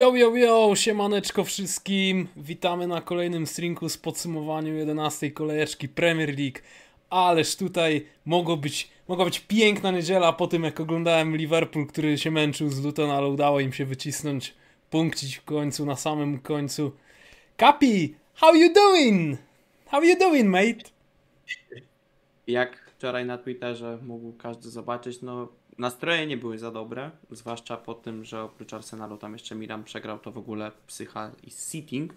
Yo, yo, yo, siemaneczko wszystkim. Witamy na kolejnym streamku z podsumowaniem 11 kolejeczki Premier League. Ależ tutaj mogło być, mogła być piękna niedziela po tym, jak oglądałem Liverpool, który się męczył z Luton, ale udało im się wycisnąć punkcić w końcu, na samym końcu. Kapi, how you doing? How you doing, mate? Jak wczoraj na Twitterze mógł każdy zobaczyć, no nastroje nie były za dobre, zwłaszcza po tym, że oprócz Arsenalu tam jeszcze Milan przegrał, to w ogóle psycha i sitting.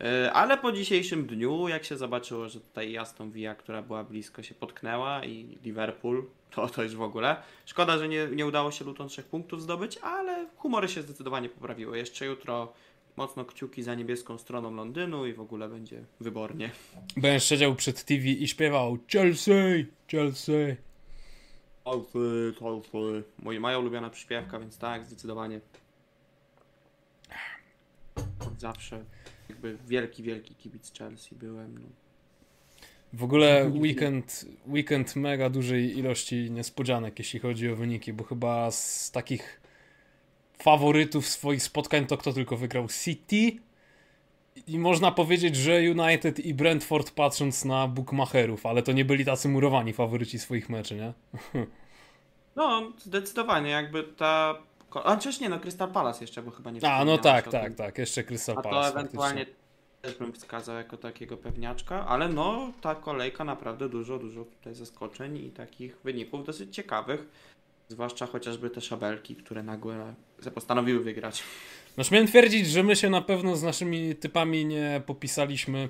Yy, Ale po dzisiejszym dniu, jak się zobaczyło, że tutaj Aston Villa, która była blisko, się potknęła i Liverpool, to to już w ogóle. Szkoda, że nie, nie udało się Luton trzech punktów zdobyć, ale humory się zdecydowanie poprawiły. Jeszcze jutro mocno kciuki za niebieską stroną Londynu i w ogóle będzie wybornie. Będziesz siedział przed TV i śpiewał Chelsea, Chelsea. Chelsea, Chelsea. Moja, moja ulubiona przyśpiewka, więc tak, zdecydowanie. Od zawsze jakby wielki, wielki kibic Chelsea byłem. No. W ogóle weekend, weekend mega dużej ilości niespodzianek, jeśli chodzi o wyniki, bo chyba z takich faworytów swoich spotkań to kto tylko wygrał City i można powiedzieć, że United i Brentford patrząc na bookmacherów, ale to nie byli tacy murowani faworyci swoich meczy, nie? no, zdecydowanie jakby ta... A przecież nie, no Crystal Palace jeszcze, bo chyba nie A, no tak, tak, tak, jeszcze Crystal A to Palace. ewentualnie też bym wskazał jako takiego pewniaczka, ale no ta kolejka naprawdę dużo, dużo tutaj zaskoczeń i takich wyników dosyć ciekawych. Zwłaszcza chociażby te szabelki, które nagle postanowiły wygrać. No śmiem twierdzić, że my się na pewno z naszymi typami nie popisaliśmy.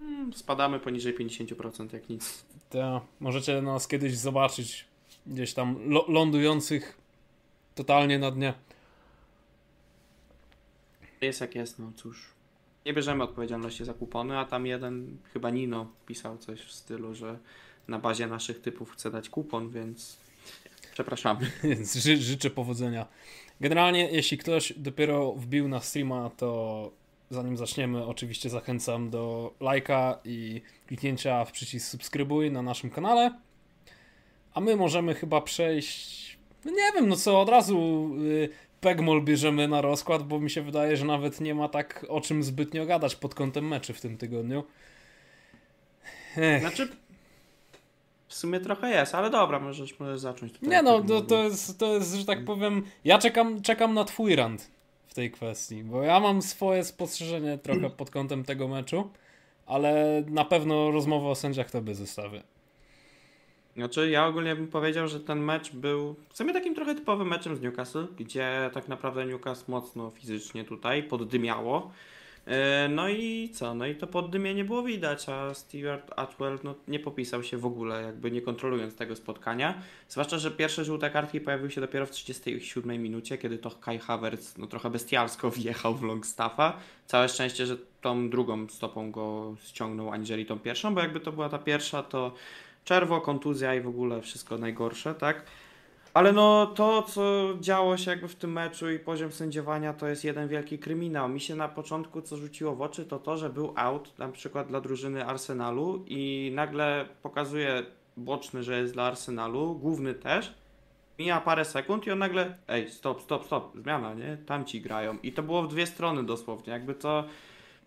Mm, Spadamy poniżej 50% jak nic. To możecie nas kiedyś zobaczyć gdzieś tam lądujących totalnie na dnie. Jest jak jest, no cóż. Nie bierzemy odpowiedzialności za kupony, a tam jeden, chyba Nino, pisał coś w stylu, że na bazie naszych typów chce dać kupon, więc przepraszamy. Więc ży- życzę powodzenia. Generalnie, jeśli ktoś dopiero wbił na streama, to zanim zaczniemy, oczywiście zachęcam do lajka i kliknięcia w przycisk subskrybuj na naszym kanale. A my możemy chyba przejść. No nie wiem, no co od razu y, Pegmol bierzemy na rozkład, bo mi się wydaje, że nawet nie ma tak o czym zbytnio gadać pod kątem meczy w tym tygodniu. Ech. Znaczy, w sumie trochę jest, ale dobra, możesz, możesz zacząć tutaj. Nie no, to, to, jest, to jest, że tak powiem, ja czekam, czekam na twój rant w tej kwestii, bo ja mam swoje spostrzeżenie trochę pod kątem tego meczu, ale na pewno rozmowę o sędziach tobie zostawię. Znaczy, ja ogólnie bym powiedział, że ten mecz był w sumie takim trochę typowym meczem z Newcastle, gdzie tak naprawdę Newcastle mocno fizycznie tutaj poddymiało. E, No i co? No i to poddymienie było widać, a Stewart Atwell no, nie popisał się w ogóle, jakby nie kontrolując tego spotkania. Zwłaszcza, że pierwsze żółte kartki pojawiły się dopiero w 37 minucie, kiedy to Kai Havertz no, trochę bestialsko wjechał w Longstaffa. Całe szczęście, że tą drugą stopą go ściągnął, aniżeli tą pierwszą, bo jakby to była ta pierwsza, to czerwo, kontuzja i w ogóle wszystko najgorsze, tak? Ale no to, co działo się jakby w tym meczu i poziom sędziowania, to jest jeden wielki kryminał. Mi się na początku co rzuciło w oczy, to to, że był out na przykład dla drużyny Arsenalu i nagle pokazuje boczny, że jest dla Arsenalu, główny też. Mija parę sekund i on nagle, ej, stop, stop, stop, zmiana, nie? Tamci grają. I to było w dwie strony dosłownie, jakby to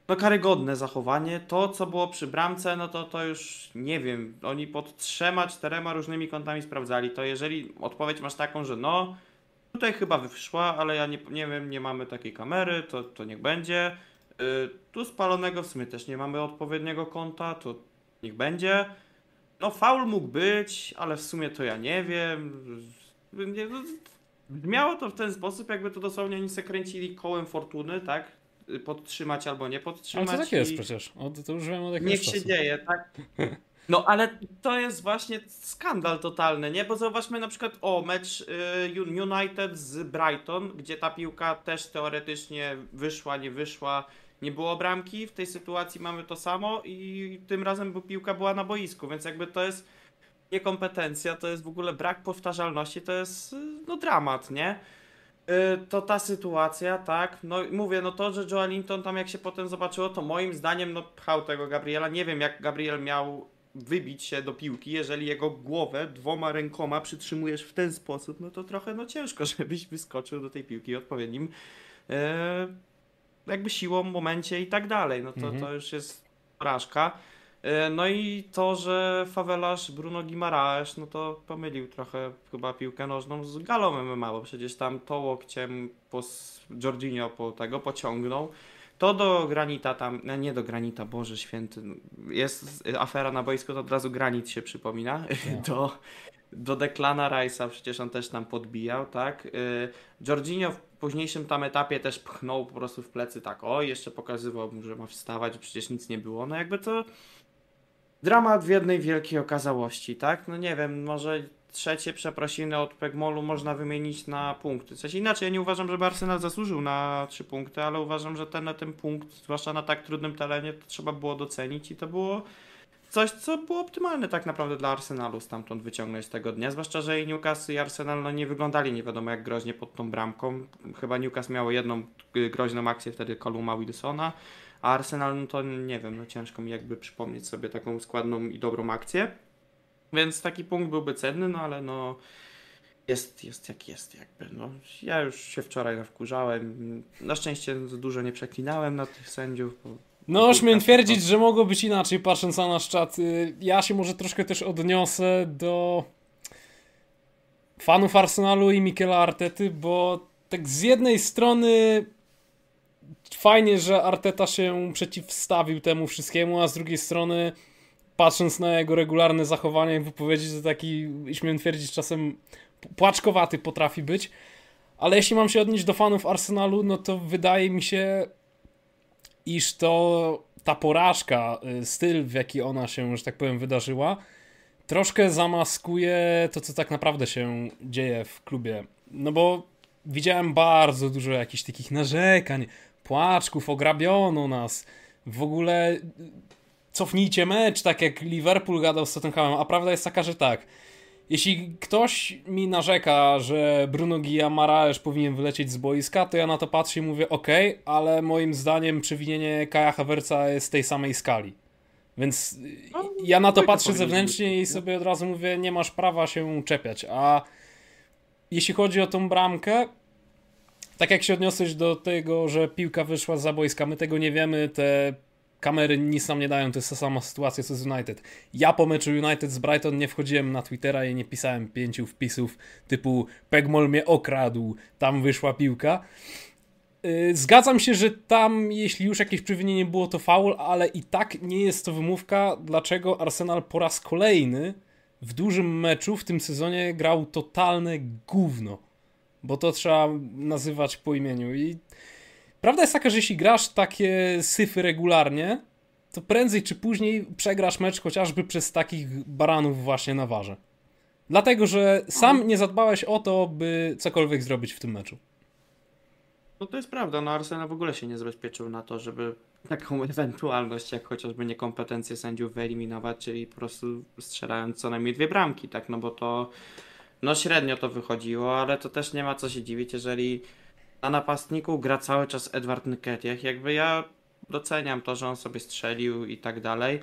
no karygodne zachowanie. To, co było przy bramce, no to to już nie wiem. Oni pod trzema, czterema różnymi kątami sprawdzali. To jeżeli odpowiedź masz taką, że no, tutaj chyba wyszła, ale ja nie, nie wiem, nie mamy takiej kamery, to, to niech będzie. Y, tu spalonego w sumie też nie mamy odpowiedniego kąta, to niech będzie. No, faul mógł być, ale w sumie to ja nie wiem. Nie, no, Miało to w ten sposób, jakby to dosłownie oni se kręcili kołem fortuny, tak? Podtrzymać albo nie Ale podtrzymać. to tak jest przecież, o, to już wiem od jakiegoś Niech się czasu. dzieje, tak? No ale to jest właśnie skandal totalny, nie? Bo zauważmy na przykład, o, mecz y, Un- United z Brighton, gdzie ta piłka też teoretycznie wyszła, nie wyszła, nie było bramki. W tej sytuacji mamy to samo i tym razem piłka była na boisku, więc jakby to jest niekompetencja, to jest w ogóle brak powtarzalności, to jest y, no dramat, nie? Y, To ta sytuacja, tak. No i mówię, no to, że Joe Linton tam jak się potem zobaczyło, to moim zdaniem no pchał tego Gabriela. Nie wiem jak Gabriel miał wybić się do piłki, jeżeli jego głowę dwoma rękoma przytrzymujesz w ten sposób, no to trochę no ciężko, żebyś wyskoczył do tej piłki odpowiednim e, jakby siłą, momencie i tak dalej. No to, Mhm. to już jest porażka. E, No i to, że fawelarz Bruno Guimaraes, no to pomylił trochę chyba piłkę nożną z galą MMA, bo przecież tam to łokciem po Jorginho po tego pociągnął. To do Granita tam, no nie do Granita, Boże Święty, jest afera na boisku, to od razu Granit się przypomina. Do, do Declana Rice'a przecież on też tam podbijał, tak? Y, Jorginho w późniejszym tam etapie też pchnął po prostu w plecy tak, o, jeszcze pokazywał mu, że ma wstawać, przecież nic nie było. No jakby to dramat w jednej wielkiej okazałości, tak? No nie wiem, może trzecie przeprosiny od Pegmolu można wymienić na punkty. Coś inaczej, ja nie uważam, żeby Arsenal zasłużył na trzy punkty, ale uważam, że ten, ten punkt, zwłaszcza na tak trudnym terenie, to trzeba było docenić i to było coś, co było optymalne tak naprawdę dla Arsenalu stamtąd wyciągnąć tego dnia, zwłaszcza, że i Newcastle i Arsenal no, nie wyglądali nie wiadomo jak groźnie pod tą bramką. Chyba Newcastle miało jedną y, groźną akcję wtedy Columa Wilsona, a Arsenal no to nie wiem, no ciężko mi jakby przypomnieć sobie taką składną i dobrą akcję. Więc taki punkt byłby cenny, no ale no jest, jest jak jest jakby. No, ja już się wczoraj nawkurzałem. Na szczęście dużo nie przeklinałem na tych sędziów. Bo No, śmiem twierdzić, że mogło być inaczej, patrząc na nasz czat. Y, Ja się może troszkę też odniosę do fanów Arsenalu i Mikela Artety, bo tak z jednej strony fajnie, że Arteta się przeciwstawił temu wszystkiemu, a z drugiej strony patrząc na jego regularne zachowanie i wypowiedzi, to taki, śmiem twierdzić, czasem płaczkowaty potrafi być. Ale jeśli mam się odnieść do fanów Arsenalu, no to wydaje mi się, iż to ta porażka, y, styl w jaki ona się, że tak powiem, wydarzyła, troszkę zamaskuje to, co tak naprawdę się dzieje w klubie. No bo widziałem bardzo dużo jakichś takich narzekań, płaczków, ograbiono nas, w ogóle y, cofnijcie mecz, tak jak Liverpool gadał z Tottenhamem, a prawda jest taka, że tak, jeśli ktoś mi narzeka, że Bruno Guimaraes powinien wylecieć z boiska, to ja na to patrzę i mówię, ok, ale moim zdaniem przewinienie Kaja Havertza jest tej samej skali. Więc No, ja na to patrzę zewnętrznie i sobie od razu mówię, nie masz prawa się czepiać. A jeśli chodzi o tą bramkę, tak jak się odniosłeś do tego, że piłka wyszła za boiska, my tego nie wiemy, te kamery nic nam nie dają, to jest ta sama sytuacja co z United. Ja po meczu United z Brighton nie wchodziłem na Twittera i nie pisałem pięciu wpisów typu Pegmol mnie okradł, tam wyszła piłka. Yy, Zgadzam się, że tam, jeśli już jakieś przewinienie było, to faul, ale i tak nie jest to wymówka, dlaczego Arsenal po raz kolejny w dużym meczu w tym sezonie grał totalne gówno. Bo to trzeba nazywać po imieniu. I prawda jest taka, że jeśli grasz takie syfy regularnie, to prędzej czy później przegrasz mecz chociażby przez takich baranów właśnie na warze. Dlatego, że sam nie zadbałeś o to, by cokolwiek zrobić w tym meczu. No to jest prawda, no Arsenal w ogóle się nie zabezpieczył na to, żeby taką ewentualność, jak chociażby niekompetencje sędziów wyeliminować, czyli po prostu strzelając co najmniej dwie bramki, tak, no bo to no średnio to wychodziło, ale to też nie ma co się dziwić, jeżeli na napastniku gra cały czas Edward Nketiah, jakby ja doceniam to, że on sobie strzelił i tak dalej,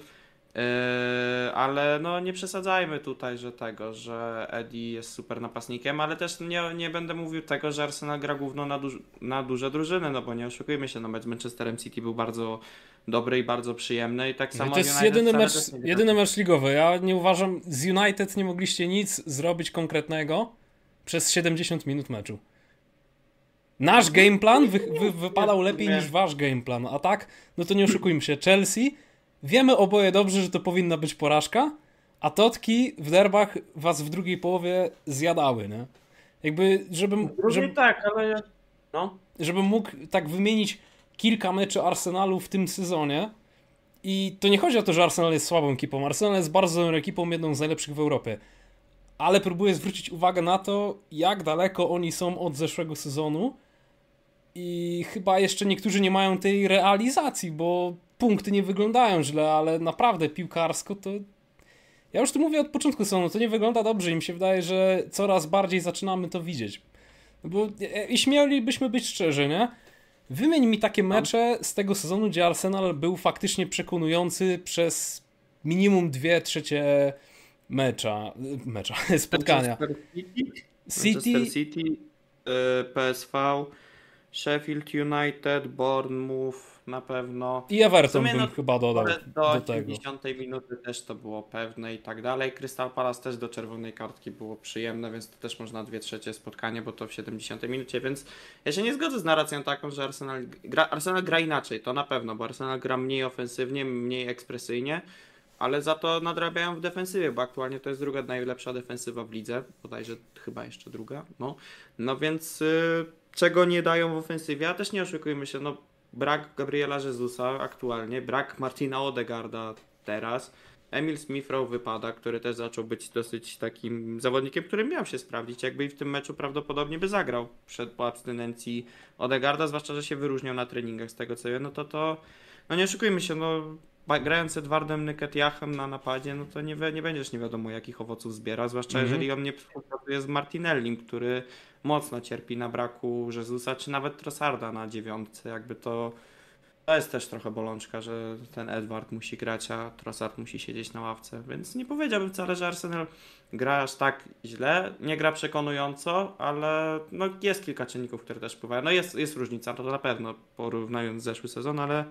Yy, ale no nie przesadzajmy tutaj, że tego, że Eddie jest super napastnikiem, ale też nie, nie będę mówił tego, że Arsenal gra główno na, duż, na duże drużyny, no bo nie oszukujmy się, no mecz z Manchesterem City był bardzo dobry i bardzo przyjemny i tak samo No to jest United jedyny mecz, jedyny mecz ligowy. Ja nie uważam, z United nie mogliście nic zrobić konkretnego przez 70 minut meczu. Nasz game plan wy, wy, wypadał lepiej Nie. niż wasz game plan, a tak, no to nie oszukujmy się. Chelsea, wiemy oboje dobrze, że to powinna być porażka, a Totki w derbach was w drugiej połowie zjadały, nie? Jakby, żebym, Drugiej żeby, tak, ale no. żebym mógł tak wymienić kilka meczy Arsenalu w tym sezonie. I to nie chodzi o to, że Arsenal jest słabą ekipą. Arsenal jest bardzo dobrą ekipą, jedną z najlepszych w Europie. Ale próbuję zwrócić uwagę na to, jak daleko oni są od zeszłego sezonu. I chyba jeszcze niektórzy nie mają tej realizacji, bo punkty nie wyglądają źle, ale naprawdę piłkarsko to. Ja już tu mówię od początku sezonu, to nie wygląda dobrze i mi się wydaje, że coraz bardziej zaczynamy to widzieć. Bo e, i śmielibyśmy być szczerzy, nie? Wymień mi takie mecze z tego sezonu, gdzie Arsenal był faktycznie przekonujący przez minimum dwie trzecie mecza, mecza spotkania. Manchester City, City, Manchester City y, PSV, Sheffield United, Bournemouth na pewno. I Everton bym no, chyba dodał do, do tego. 50 minuty też to było pewne i tak dalej. Crystal Palace też do czerwonej kartki było przyjemne, więc to też można dwie trzecie spotkanie, bo to w 70 minucie, więc ja się nie zgodzę z narracją taką, że Arsenal gra, Arsenal gra inaczej, to na pewno, bo Arsenal gra mniej ofensywnie, mniej ekspresyjnie, ale za to nadrabiają w defensywie, bo aktualnie to jest druga najlepsza defensywa w lidze, bodajże chyba jeszcze druga, no, no więc... Yy czego nie dają w ofensywie, a też nie oszukujmy się, no brak Gabriela Jezusa aktualnie, brak Martina Odegarda teraz, Emil Smithrow wypada, który też zaczął być dosyć takim zawodnikiem, który miał się sprawdzić, jakby i w tym meczu prawdopodobnie by zagrał przed po abstynencji Odegarda, zwłaszcza, że się wyróżniał na treningach z tego co wiem, no to to, no nie oszukujmy się, no grając Edwardem Nyketiachem na napadzie, no to nie, nie będziesz nie wiadomo jakich owoców zbiera, zwłaszcza mm -hmm. jeżeli on nie współpracuje z Martinellim, który mocno cierpi na braku Jezusa, czy nawet Trossarda na dziewiątce, jakby to to jest też trochę bolączka, że ten Edward musi grać, a Trossard musi siedzieć na ławce, więc nie powiedziałbym wcale, że Arsenal gra aż tak źle, nie gra przekonująco, ale no jest kilka czynników, które też wpływają. No jest, jest różnica, to, na pewno porównując zeszły sezon, ale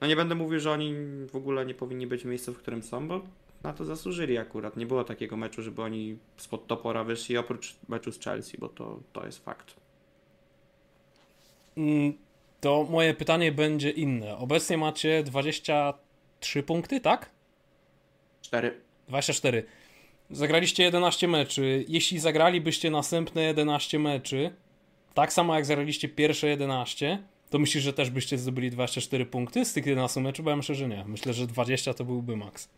no nie będę mówił, że oni w ogóle nie powinni być w miejscu, w którym są, bo na to zasłużyli akurat. Nie było takiego meczu, żeby oni spod topora wyszli, oprócz meczu z Chelsea, bo to, to jest fakt. Mm, to moje pytanie będzie inne. Obecnie macie 23 punkty, tak? 4. 24. Zagraliście 11 meczy. Jeśli zagralibyście następne 11 meczy, tak samo jak zagraliście pierwsze 11, to myślisz, że też byście zdobyli 24 punkty z tych 11 meczów? Bo ja myślę, że nie. Myślę, że 20 to byłby maks.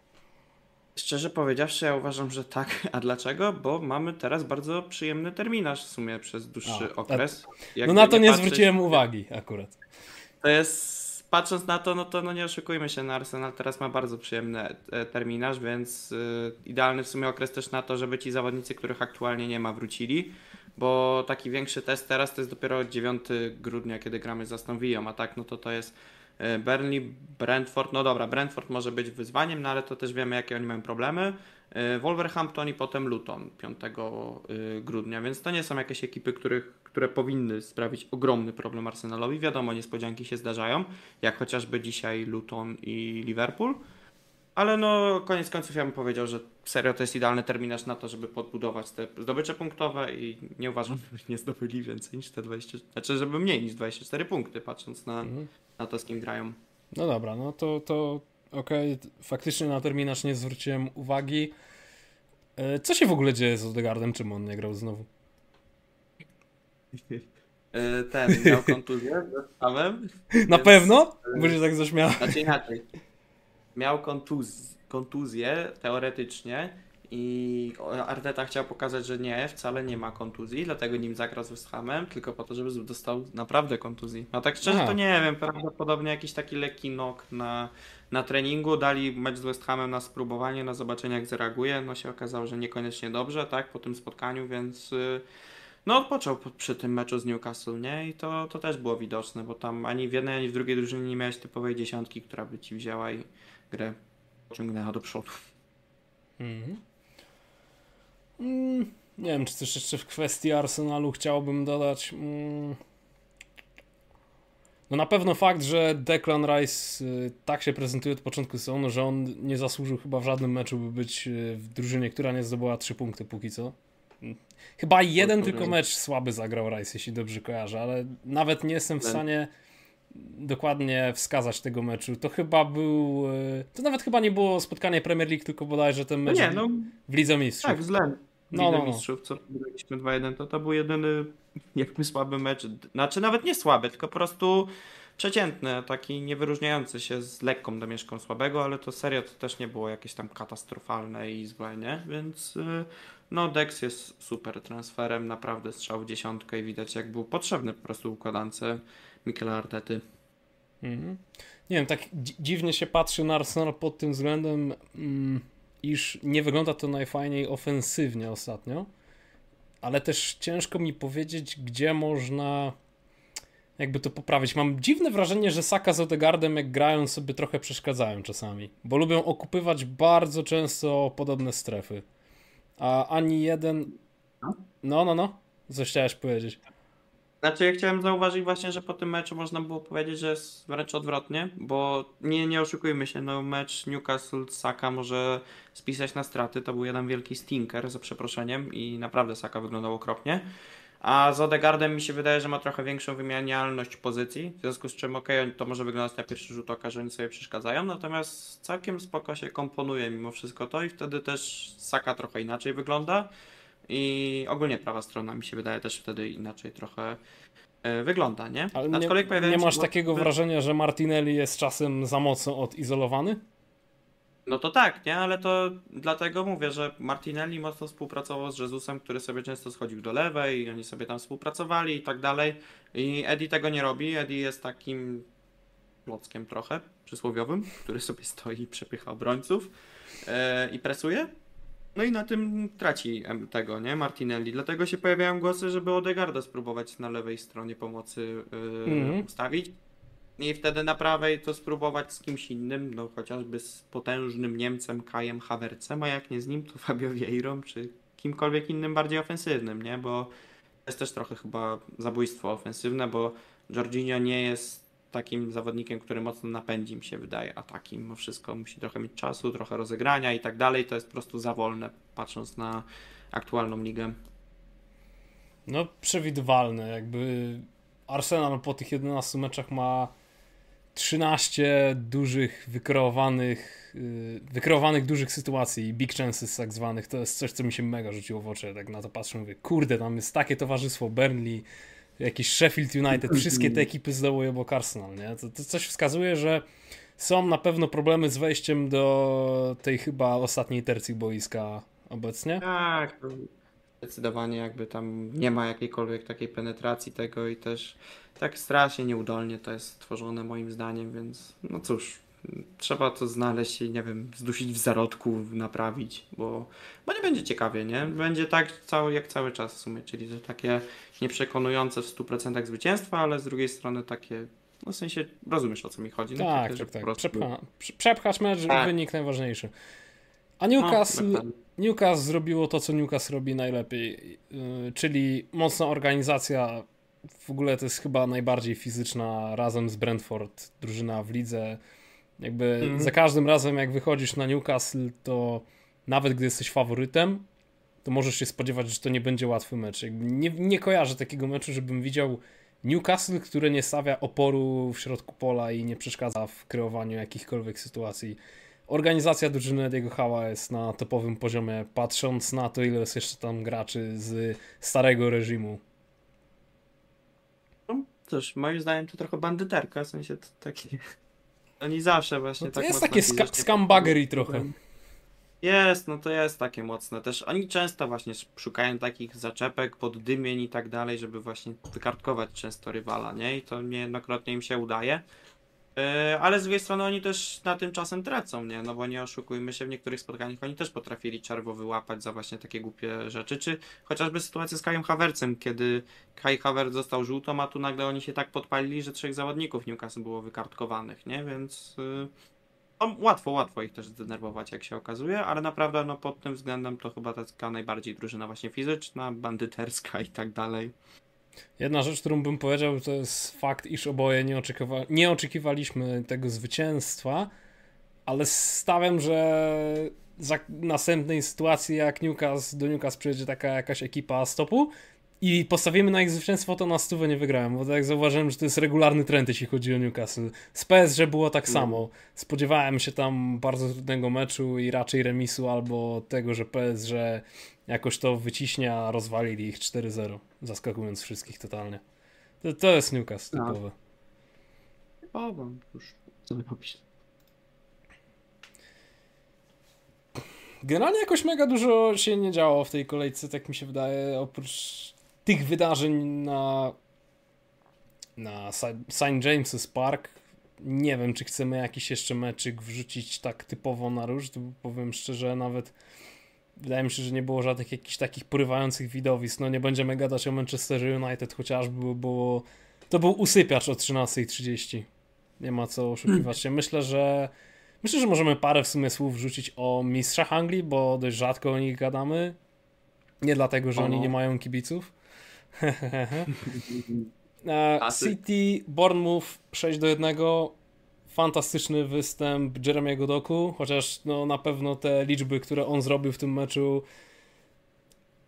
Szczerze powiedziawszy, ja uważam, że tak. A dlaczego? Bo mamy teraz bardzo przyjemny terminarz w sumie przez dłuższy a, okres. no na to nie, nie zwróciłem uwagi akurat. To jest, patrząc na to, no to no nie oszukujmy się, na Arsenal teraz ma bardzo przyjemny e, terminarz, więc y, idealny w sumie okres też na to, żeby ci zawodnicy, których aktualnie nie ma, wrócili bo taki większy test teraz to jest dopiero 9 grudnia, kiedy gramy z Aston Villa, a tak no to to jest e, Burnley, Brentford, no dobra, Brentford może być wyzwaniem, no ale to też wiemy jakie oni mają problemy. E, Wolverhampton i potem Luton 5 e, grudnia, więc to nie są jakieś ekipy, których, które powinny sprawić ogromny problem Arsenalowi. Wiadomo, niespodzianki się zdarzają, jak chociażby dzisiaj Luton i Liverpool. Ale no, koniec końców ja bym powiedział, że serio to jest idealny terminarz na to, żeby podbudować te zdobycze punktowe i nie uważam, żeby nie zdobyli więcej niż te 20, znaczy żeby mniej niż 24 punkty, patrząc na, mhm. na to, z kim grają. No dobra, no to, to okej, okay. faktycznie na terminarz nie zwróciłem uwagi. E, co się w ogóle dzieje z Odegardem? Czym on nie grał znowu? E, ten miał kontuzję z. Na pewno? Bo się tak zaśmiał. Znaczy inaczej miał kontuz kontuzję teoretycznie i Arteta chciał pokazać, że nie, wcale nie ma kontuzji, dlatego nim zagrał z West Hamem, tylko po to, żeby dostał naprawdę kontuzji. No tak szczerze Aha. to nie wiem, prawdopodobnie jakiś taki lekki nok na, na treningu, dali mecz z West Hamem na spróbowanie, na zobaczenie jak zareaguje, no się okazało, że niekoniecznie dobrze, tak, po tym spotkaniu, więc... Y, no odpoczął przy tym meczu z Newcastle, nie? I to, to też było widoczne, bo tam ani w jednej, ani w drugiej drużynie nie miałeś typowej dziesiątki, która by ci wzięła i grę pociągnęła do przodu. Mhm. Mm, nie wiem, czy coś jeszcze w kwestii Arsenalu chciałbym dodać. Mm. No na pewno fakt, że Declan Rice y, tak się prezentuje od początku sezonu, że on nie zasłużył chyba w żadnym meczu, by być y, w drużynie, która nie zdobyła trzy punkty póki co. Mm. Chyba jeden tylko mecz słaby zagrał Rice, jeśli dobrze kojarzę, ale nawet nie jestem w stanie dokładnie wskazać tego meczu. To chyba był. E, to nawet chyba nie było spotkanie Premier League, tylko bodajże ten mecz no nie, no, w Lidze Mistrzów. Tak. W no, Lidze no, no. Mistrzów, co byliśmy 2-1, to to był jedyny jakby słaby mecz. Znaczy nawet nie słaby, tylko po prostu przeciętny, taki niewyróżniający się z lekką domieszką słabego, ale to serio to też nie było jakieś tam katastrofalne i złe, nie? Więc e, no Dex jest super transferem, naprawdę strzał w dziesiątkę i widać jak był potrzebny po prostu układance Mikela Artety. Mhm. Nie wiem, tak dziwnie się patrzy na Arsenal pod tym względem, mm, iż nie wygląda to najfajniej ofensywnie ostatnio, ale też ciężko mi powiedzieć, gdzie można jakby to poprawić. Mam dziwne wrażenie, że Saka z Odegardem jak grają sobie trochę przeszkadzają czasami, bo lubią okupywać bardzo często podobne strefy. A ani jeden... No, no, no. Co chciałeś powiedzieć? Znaczy ja chciałem zauważyć właśnie, że po tym meczu można było powiedzieć, że jest wręcz odwrotnie, bo nie, nie oszukujmy się, no mecz Newcastle-Saka może spisać na straty, to był jeden wielki stinker, za przeproszeniem i naprawdę Saka wyglądał okropnie. A z Odegaardem mi się wydaje, że ma trochę większą wymienialność pozycji, w związku z czym okej, okay, to może wyglądać na pierwszy rzut oka, że oni sobie przeszkadzają, natomiast całkiem spoko się komponuje mimo wszystko to i wtedy też Saka trochę inaczej wygląda. I ogólnie prawa strona mi się wydaje też wtedy inaczej trochę e, wygląda, nie? Ale nie, nie masz takiego wrażenia, że Martinelli jest czasem za mocno odizolowany? No to tak, nie? Ale to dlatego mówię, że Martinelli mocno współpracował z Jezusem, który sobie często schodził do lewej i oni sobie tam współpracowali i tak dalej. I Eddie tego nie robi. Eddie jest takim klockiem trochę przysłowiowym, który sobie stoi i przepycha obrońców yy, i presuje. No i na tym traci tego, nie? Martinelli. Dlatego się pojawiają głosy, żeby Odegarda spróbować na lewej stronie pomocy yy, mm. ustawić. I wtedy na prawej to spróbować z kimś innym, no chociażby z potężnym Niemcem Kajem Havertzem, a jak nie z nim, to Fabio Vieirą, czy kimkolwiek innym bardziej ofensywnym, nie? Bo jest też trochę chyba zabójstwo ofensywne, bo Jorginho nie jest takim zawodnikiem, który mocno napędzi, mi się wydaje, atakiem. Mimo wszystko musi trochę mieć czasu, trochę rozegrania i tak dalej. To jest po prostu za wolne, patrząc na aktualną ligę. No, przewidywalne. Jakby Arsenal po tych 11 meczach ma 13 dużych, wykreowanych, y, wykreowanych dużych sytuacji, big chances tak zwanych. To jest coś, co mi się mega rzuciło w oczy. Tak na to patrzę, mówię, kurde, tam jest takie towarzystwo Burnley, jakiś Sheffield United, wszystkie te ekipy zdołuje obok Arsenal, nie? To, to coś wskazuje, że są na pewno problemy z wejściem do tej chyba ostatniej tercji boiska obecnie. Tak, zdecydowanie jakby tam nie ma jakiejkolwiek takiej penetracji tego i też tak strasznie nieudolnie to jest tworzone moim zdaniem, więc no cóż, trzeba to znaleźć i nie wiem, zdusić w zarodku, naprawić, bo, bo nie będzie ciekawie, nie? Będzie tak cały, jak cały czas w sumie, czyli że takie nieprzekonujące w 100% zwycięstwa, ale z drugiej strony takie, no w sensie rozumiesz o co mi chodzi. No, tak, tak, tak. Prostu... Przepcha, przepchać mecz, tak. wynik najważniejszy. A Newcastle, no, Newcastle zrobiło to, co Newcastle robi najlepiej, yy, czyli mocna organizacja. W ogóle to jest chyba najbardziej fizyczna razem z Brentford drużyna w lidze jakby mm. za każdym razem, jak wychodzisz na Newcastle, to nawet gdy jesteś faworytem, to możesz się spodziewać, że to nie będzie łatwy mecz. Jakby nie, nie kojarzę takiego meczu, żebym widział Newcastle, które nie stawia oporu w środku pola i nie przeszkadza w kreowaniu jakichkolwiek sytuacji. Organizacja drużyny Ediego Hała jest na topowym poziomie, patrząc na to, ile jest jeszcze tam graczy z starego reżimu. No, cóż, moim zdaniem to trochę bandyterka, w sensie to taki oni zawsze właśnie no to tak jest takie ska scambaggery trochę. Jest, no to jest takie mocne. Też oni często właśnie szukają takich zaczepek, poddymień i tak dalej, żeby właśnie wykartkować często rywala, nie? I to niejednokrotnie im się udaje. E, ale z drugiej strony oni też na tym czasem tracą, nie? No bo nie oszukujmy się, w niektórych spotkaniach oni też potrafili czerwo wyłapać za właśnie takie głupie rzeczy, czy chociażby sytuacja z Kajem Havercem, kiedy Kai Havertz został żółtą, a tu nagle oni się tak podpalili, że trzech zawodników Newcastle było wykartkowanych, nie? Więc y, no, łatwo, łatwo ich też zdenerwować, jak się okazuje, ale naprawdę no pod tym względem to chyba taka najbardziej drużyna właśnie fizyczna, bandyterska i tak dalej. Jedna rzecz, którą bym powiedział, to jest fakt, iż oboje nie, oczekiwa nie oczekiwaliśmy tego zwycięstwa, ale stawiam, że za następnej sytuacji, jak Newcastle, do Newcastle przyjedzie taka jakaś ekipa stopu i postawimy na ich zwycięstwo, to na stówę nie wygrałem, bo tak zauważyłem, że to jest regularny trend, jeśli chodzi o Newcastle. Z PSG było tak mm. samo. Spodziewałem się tam bardzo trudnego meczu i raczej remisu albo tego, że PSG jakoś to wyciśnie, a rozwalili ich 4-0, zaskakując wszystkich totalnie. To, to jest Newcastle no. typowe. O, bo już co robić. Generalnie jakoś mega dużo się nie działo w tej kolejce, tak mi się wydaje, oprócz tych wydarzeń na na St. James's Park. Nie wiem, czy chcemy jakiś jeszcze meczyk wrzucić tak typowo na róż, powiem szczerze, nawet wydaje mi się, że nie było żadnych jakichś takich porywających widowisk. No nie będziemy gadać o Manchester United chociażby, bo to był usypiacz o 13.30. Nie ma co oszukiwać się. Myślę, że myślę, że możemy parę w sumie słów wrzucić o mistrzach Anglii, bo dość rzadko o nich gadamy. Nie dlatego, że oni nie mają kibiców, E, City, Bournemouth 6 do 1. Fantastyczny występ Jeremiego Doku, chociaż no, na pewno te liczby, które on zrobił w tym meczu,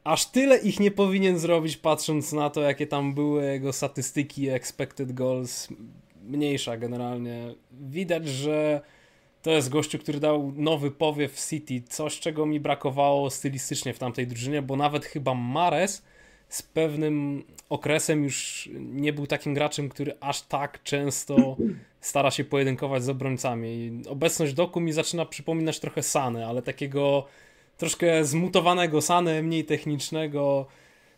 aż tyle ich nie powinien zrobić, patrząc na to, jakie tam były jego statystyki, expected goals, mniejsza generalnie. Widać, że to jest gościu, który dał nowy powiew City, coś czego mi brakowało stylistycznie w tamtej drużynie, bo nawet chyba Mares z pewnym okresem już nie był takim graczem, który aż tak często stara się pojedynkować z obrońcami. Obecność Doku mi zaczyna przypominać trochę Sany, ale takiego troszkę zmutowanego Sany, mniej technicznego,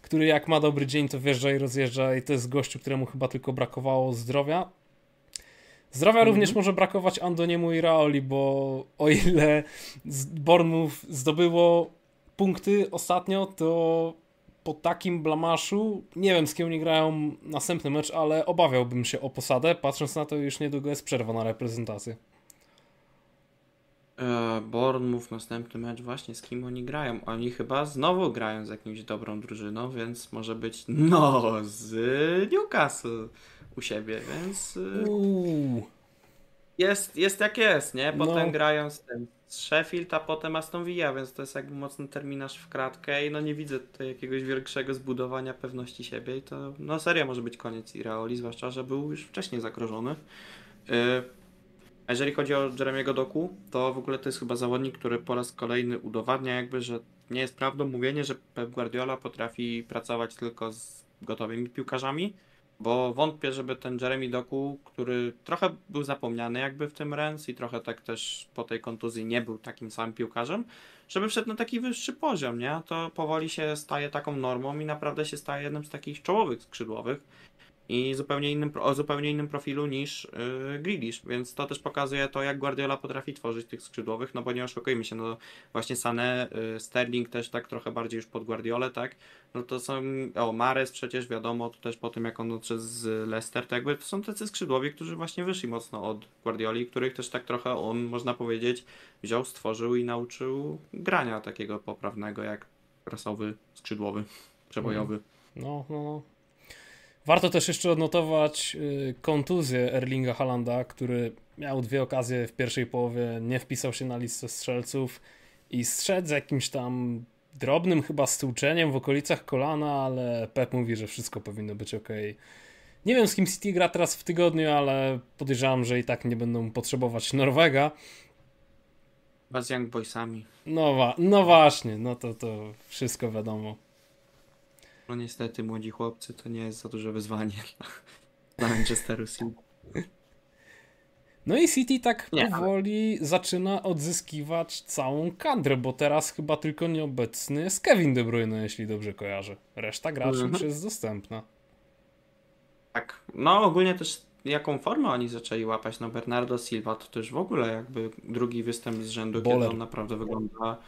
który jak ma dobry dzień to wjeżdża i rozjeżdża i to jest gościu, któremu chyba tylko brakowało zdrowia. Zdrowia mm -hmm. również może brakować Andoniemu i Raoli, bo o ile Bournemouth zdobyło punkty ostatnio, to po takim blamaszu, nie wiem z kim nie grają następny mecz, ale obawiałbym się o posadę, patrząc na to, już niedługo jest przerwa na reprezentację. E, Bournemouth następny mecz właśnie z kim oni grają? Oni chyba znowu grają z jakimś dobrą drużyną, więc może być no z Newcastle u siebie, więc e, Uuu. Jest, jest jak jest, nie? Potem no. grają z tym z Sheffield, a potem Aston Villa, więc to jest jakby mocny terminarz w kratkę i no nie widzę tutaj jakiegoś większego zbudowania pewności siebie i to no seria może być koniec Iraoli, zwłaszcza, że był już wcześniej zagrożony. Yy, a jeżeli chodzi o Jeremiego Doku, to w ogóle to jest chyba zawodnik, który po raz kolejny udowadnia jakby, że nie jest prawdą mówienie, że Pep Guardiola potrafi pracować tylko z gotowymi piłkarzami, bo wątpię, żeby ten Jeremy Doku, który trochę był zapomniany jakby w tym Rens i trochę tak też po tej kontuzji nie był takim samym piłkarzem, żeby wszedł na taki wyższy poziom, nie? To powoli się staje taką normą i naprawdę się staje jednym z takich czołowych skrzydłowych i zupełnie innym, o zupełnie innym profilu niż yy, Grealish, więc to też pokazuje to, jak Guardiola potrafi tworzyć tych skrzydłowych, no bo nie oszukujmy się, no właśnie Sané, yy, Sterling też tak trochę bardziej już pod Guardiolę, tak, no to są, o Mares przecież wiadomo, to też po tym jak on odszedł z Leicester, to jakby to są tacy skrzydłowi, którzy właśnie wyszli mocno od Guardioli, których też tak trochę on, można powiedzieć, wziął, stworzył i nauczył grania takiego poprawnego, jak rasowy, skrzydłowy, przebojowy. No, no, no. Warto też jeszcze odnotować y, kontuzję Erlinga Halanda, który miał dwie okazje w pierwszej połowie, nie wpisał się na listę strzelców i strzedł z jakimś tam drobnym chyba stłuczeniem w okolicach kolana, ale Pep mówi, że wszystko powinno być ok. Nie wiem z kim City gra teraz w tygodniu, ale podejrzewam, że i tak nie będą potrzebować Norwega. Was Young Boysami. No, no właśnie, no to, to wszystko wiadomo. No niestety, młodzi chłopcy, to nie jest za duże wyzwanie dla Manchesteru City. No i City tak nie, powoli zaczyna odzyskiwać całą kadrę, bo teraz chyba tylko nieobecny jest Kevin De Bruyne, jeśli dobrze kojarzę. Reszta graczy mhm. już jest dostępna. Tak, no ogólnie też jaką formę oni zaczęli łapać, no Bernardo Silva to też w ogóle jakby drugi występ z rzędu, Boller. kiedy on naprawdę wygląda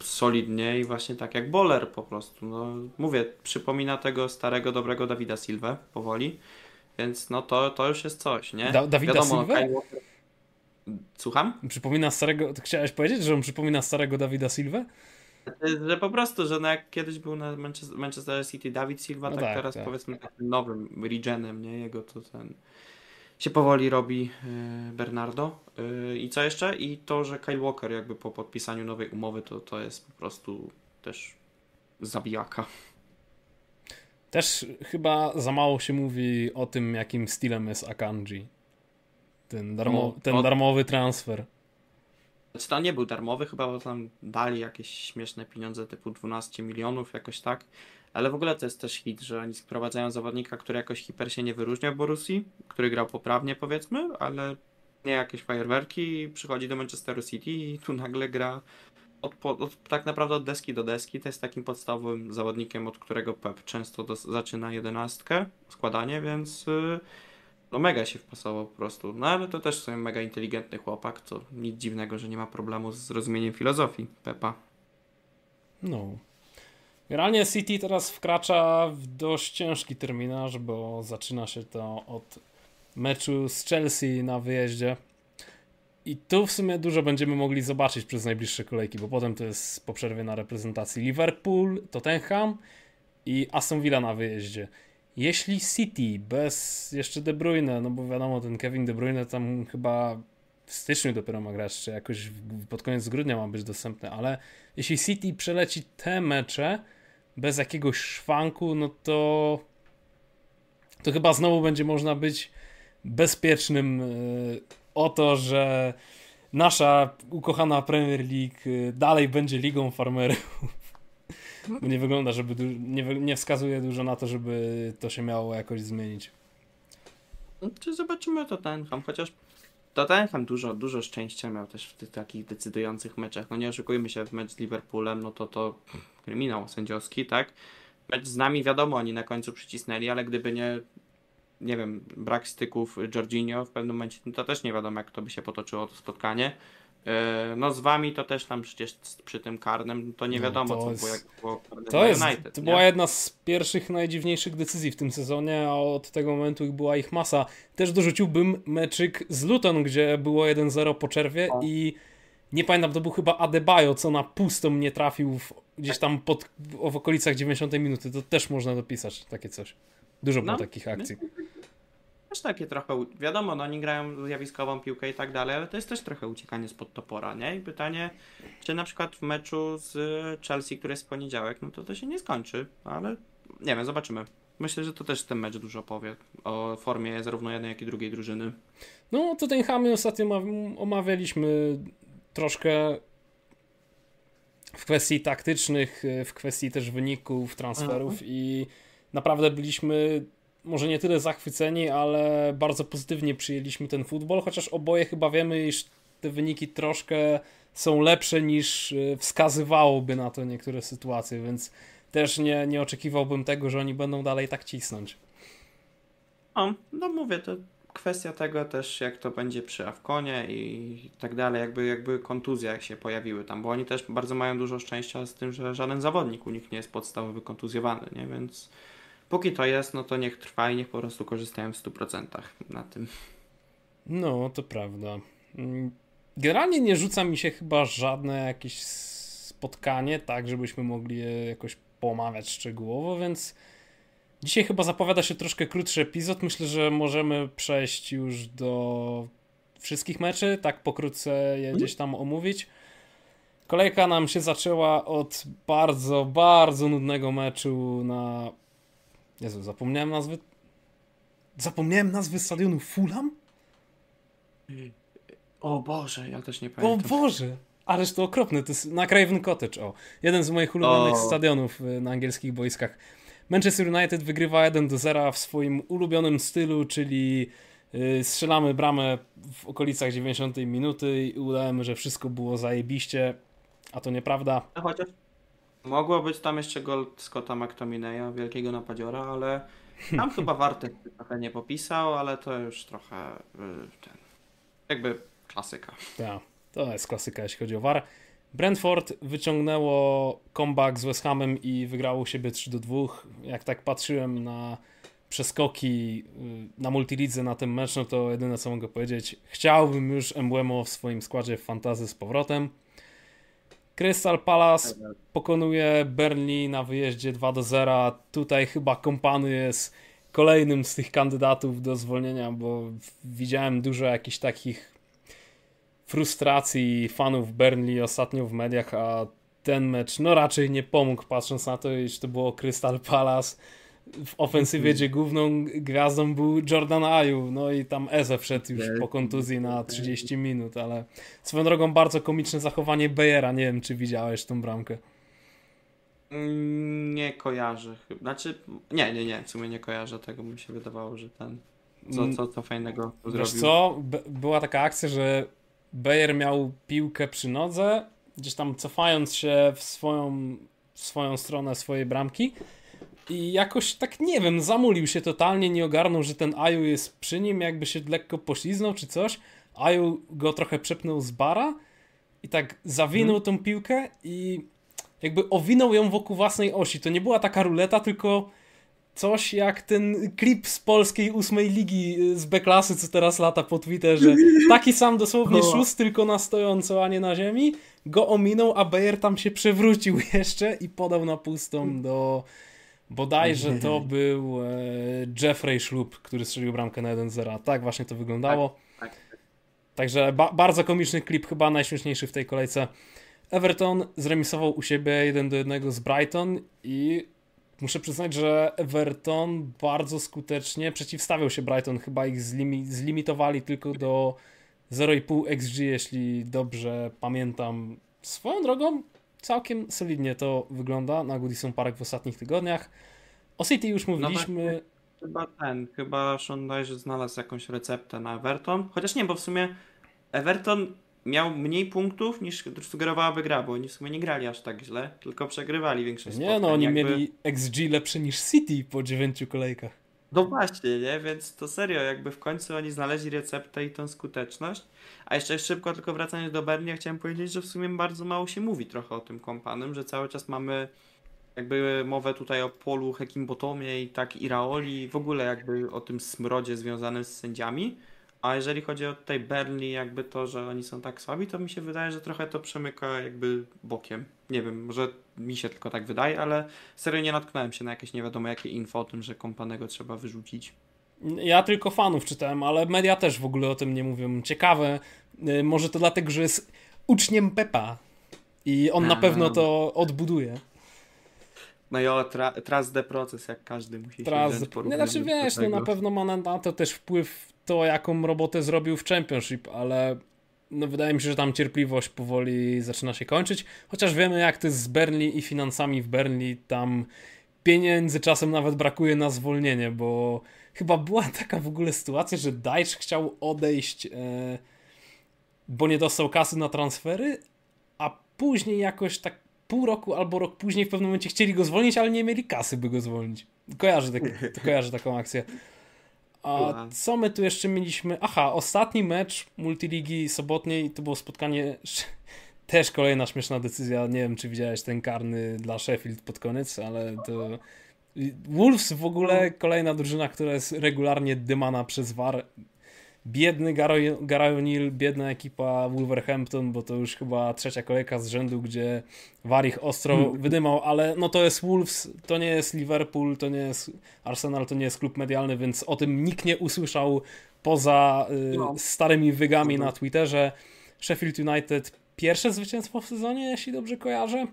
solidnie i właśnie tak jak Boller po prostu. No, mówię, przypomina tego starego, dobrego Dawida Silva powoli, więc no to, to już jest coś, nie? Da Dawida Wiadomo, Silva? Słucham? Przypomina starego, chciałeś powiedzieć, że on przypomina starego Dawida Silva? Że po prostu, że no jak kiedyś był na Manchester City Dawid Silva, no tak, tak, teraz tak. powiedzmy takim nowym regenem, nie? Jego to ten się powoli robi y, Bernardo. Y, I co jeszcze? I to, że Kyle Walker jakby po podpisaniu nowej umowy to, to jest po prostu też zabijaka. Też chyba za mało się mówi o tym, jakim stylem jest Akanji. Ten, darmo, no, ten darmowy transfer. Znaczy to nie był darmowy, chyba bo tam dali jakieś śmieszne pieniądze typu 12 milionów, jakoś tak. Ale w ogóle to jest też hit, że oni sprowadzają zawodnika, który jakoś hiper się nie wyróżnia w Borussii, który grał poprawnie powiedzmy, ale nie jakieś fajerwerki, przychodzi do Manchesteru City i tu nagle gra od, od, tak naprawdę od deski do deski. To jest takim podstawowym zawodnikiem, od którego Pep często do, zaczyna jedenastkę, składanie, więc yy, no mega się wpasował po prostu. No ale to też sobie mega inteligentny chłopak, to nic dziwnego, że nie ma problemu z zrozumieniem filozofii Pepa. No, Generalnie City teraz wkracza w dość ciężki terminarz, bo zaczyna się to od meczu z Chelsea na wyjeździe. I tu w sumie dużo będziemy mogli zobaczyć przez najbliższe kolejki, bo potem to jest po przerwie na reprezentacji Liverpool, Tottenham i Aston Villa na wyjeździe. Jeśli City bez jeszcze De Bruyne, no bo wiadomo, ten Kevin De Bruyne tam chyba w styczniu dopiero ma grać, czy jakoś pod koniec grudnia ma być dostępny, ale jeśli City przeleci te mecze bez jakiegoś szwanku, no to to chyba znowu będzie można być bezpiecznym e, o to, że nasza ukochana Premier League e, dalej będzie ligą farmerów. Nie wygląda, żeby nie, nie wskazuje dużo na to, żeby to się miało jakoś zmienić. Czy zobaczymy Tottenham, chociaż Tottenham dużo, dużo szczęścia miał też w tych takich decydujących meczach. No nie oszukujmy się, w mecz z Liverpoolem, no to to kryminał sędziowski, tak? Mecz z nami wiadomo, oni na końcu przycisnęli, ale gdyby nie nie wiem, brak styków Jorginho w pewnym momencie, no to też nie wiadomo, jak to by się potoczyło to spotkanie. E, no z wami to też tam przecież przy tym karnym to nie no, wiadomo, no, to co jest, było, jak było to, jest, United, to była jedna z pierwszych, najdziwniejszych decyzji w tym sezonie, a od tego momentu była ich masa. Też dorzuciłbym meczyk z Luton, gdzie było 1-0 po czerwie i nie pamiętam, to był chyba Adebayo, co na pustą nie trafił w, gdzieś tam pod, w okolicach 90 minuty. To też można dopisać takie coś. Dużo było no, takich akcji. Też takie trochę, wiadomo, no oni grają zjawiskową piłkę i tak dalej, ale to jest też trochę uciekanie spod topora, nie? I pytanie, czy na przykład w meczu z Chelsea, który jest w poniedziałek, no to to się nie skończy, ale nie wiem, zobaczymy. Myślę, że to też ten mecz dużo powie o formie zarówno jednej, jak i drugiej drużyny. No, to ten Hamy ostatnio omawialiśmy troszkę w kwestii taktycznych, w kwestii też wyników, transferów mhm. i naprawdę byliśmy może nie tyle zachwyceni, ale bardzo pozytywnie przyjęliśmy ten futbol, chociaż oboje chyba wiemy, iż te wyniki troszkę są lepsze niż e, wskazywałoby na to niektóre sytuacje, więc też nie, nie oczekiwałbym tego, że oni będą dalej tak cisnąć. O, no mówię, to kwestia tego też, jak to będzie przy Awkonie i tak dalej, jakby, jakby kontuzje jak się pojawiły tam, bo oni też bardzo mają dużo szczęścia z tym, że żaden zawodnik u nich nie jest podstawowy kontuzjowany, nie, więc póki to jest, no to niech trwa i niech po prostu korzystają w 100% na tym. No, to prawda. Mm, generalnie nie rzuca mi się chyba żadne jakieś spotkanie, tak, żebyśmy mogli je jakoś pomawiać szczegółowo, więc dzisiaj chyba zapowiada się troszkę krótszy epizod. Myślę, że możemy przejść już do wszystkich meczy, tak pokrótce je gdzieś tam omówić. Kolejka nam się zaczęła od bardzo, bardzo nudnego meczu na Jezu, zapomniałem nazwy. Zapomniałem nazwy stadionu Fulham? O Boże, ja też nie pamiętam. O Boże! Ależ to okropne, to jest na Craven Cottage, o. Jeden z moich ulubionych o. stadionów y, na angielskich boiskach. Manchester United wygrywa 1 do 0 w swoim ulubionym stylu, czyli yy, strzelamy bramę w okolicach 90 minuty i udajemy, że wszystko było zajebiście, a to nieprawda. Chociaż Mogło być tam jeszcze gol Scotta McTominaya, wielkiego napadziora, ale tam chyba Wartek trochę nie popisał, ale to już trochę y, ten, jakby klasyka. Tak, to jest klasyka, jeśli chodzi o VAR. Brentford wyciągnęło comeback z West Hamem i wygrało siebie 3 do 2. Jak tak patrzyłem na przeskoki y, na multilidze na tym meczu, no to jedyne co mogę powiedzieć, chciałbym już Emblemo w swoim składzie w fantazy z powrotem. Crystal Palace pokonuje Burnley na wyjeździe 2 do 0. Tutaj chyba Kompany jest kolejnym z tych kandydatów do zwolnienia, bo widziałem dużo jakichś takich frustracji fanów Burnley ostatnio w mediach, a ten mecz no raczej nie pomógł, patrząc na to, iż to było Crystal Palace w ofensywie, gdzie główną gwiazdą był Jordan Ayu, no i tam Eze wszedł już po kontuzji na 30 minut, ale swoją drogą bardzo komiczne zachowanie Bejera, nie wiem czy widziałeś tą bramkę. Mm, nie kojarzę chyba, znaczy, nie, nie, nie, w sumie nie kojarzę tego, mi się wydawało, że ten, co, co, co fajnego Wiesz zrobił. co, była taka akcja, że Bejer miał piłkę przy nodze, gdzieś tam cofając się w swoją, w swoją stronę swojej bramki, i jakoś tak nie wiem, zamulił się totalnie, nie ogarnął, że ten Aju jest przy nim, jakby się lekko pośliznął czy coś. Aju go trochę przepnął z bara i tak zawinął hmm. tą piłkę i jakby owinął ją wokół własnej osi. To nie była taka ruleta, tylko coś jak ten klip z polskiej ósmej ligi y, z B-klasy, co teraz lata po Twitterze. Taki sam dosłownie no. szóst, tylko na stojąco, a nie na ziemi. Go ominął, a Bayer tam się przewrócił jeszcze i podał na pustą do Bodajże to był e, Jeffrey Schlup, który strzelił bramkę na 1-0. Tak właśnie to wyglądało. Tak, tak. Także ba bardzo komiczny klip, chyba najśmieszniejszy w tej kolejce. Everton zremisował u siebie 1 do 1 z Brighton i muszę przyznać, że Everton bardzo skutecznie przeciwstawiał się Brighton. Chyba ich zlimi zlimitowali tylko do 0,5 XG, jeśli dobrze pamiętam. Swoją drogą całkiem solidnie to wygląda na Goodison Park w ostatnich tygodniach. O City już mówiliśmy. No chyba ten, chyba Sean Dyche znalazł jakąś receptę na Everton. Chociaż nie, bo w sumie Everton miał mniej punktów niż sugerowałaby gra, bo oni w sumie nie grali aż tak źle, tylko przegrywali większość Nie, no oni jakby... mieli XG lepszy niż City po dziewięciu kolejkach. No właśnie, nie? Więc to serio, jakby w końcu oni znaleźli receptę i tą skuteczność. A jeszcze szybko tylko wracając do Bernie, chciałem powiedzieć, że w sumie bardzo mało się mówi trochę o tym kompanym, że cały czas mamy jakby mowę tutaj o Polu Hekimbotomie i tak Iraoli, w ogóle jakby o tym smrodzie związanym z sędziami. A jeżeli chodzi o tutaj Burnley, jakby to, że oni są tak słabi, to mi się wydaje, że trochę to przemyka jakby bokiem. Nie wiem, może mi się tylko tak wydaje, ale serio nie natknąłem się na jakieś nie wiadomo jakie info o tym, że kompanego trzeba wyrzucić. Ja tylko fanów czytałem, ale media też w ogóle o tym nie mówią. Ciekawe, y, może to dlatego, że jest uczniem Pepa i on na pewno to odbuduje. No i o, tra, trust the proces, jak każdy musi trust się the... Znaczy wiesz, no na pewno ma na to też wpływ to, jaką robotę zrobił w Championship, ale no wydaje mi się, że tam cierpliwość powoli zaczyna się kończyć, chociaż wiemy jak to jest z Burnley i finansami w Burnley, tam pieniędzy czasem nawet brakuje na zwolnienie, bo chyba była taka w ogóle sytuacja, że Dajcz chciał odejść, e, bo nie dostał kasy na transfery, a później jakoś tak pół roku albo rok później w pewnym momencie chcieli go zwolnić, ale nie mieli kasy, by go zwolnić. Kojarzę, tak, kojarzę taką akcję. A co my tu jeszcze mieliśmy? Aha, ostatni mecz multiligi sobotniej to było spotkanie. Też kolejna śmieszna decyzja. Nie wiem, czy widziałeś ten karny dla Sheffield pod koniec, ale to. Wolves w ogóle kolejna drużyna, która jest regularnie dymana przez VAR biedny Gary O'Neill, biedna ekipa Wolverhampton, bo to już chyba trzecia kolejka z rzędu, gdzie Warich ostro hmm. wydymał, ale no to jest Wolves, to nie jest Liverpool, to nie jest Arsenal, to nie jest klub medialny, więc o tym nikt nie usłyszał poza y, no. starymi wygami na Twitterze. Sheffield United pierwsze zwycięstwo w sezonie, jeśli dobrze kojarzę.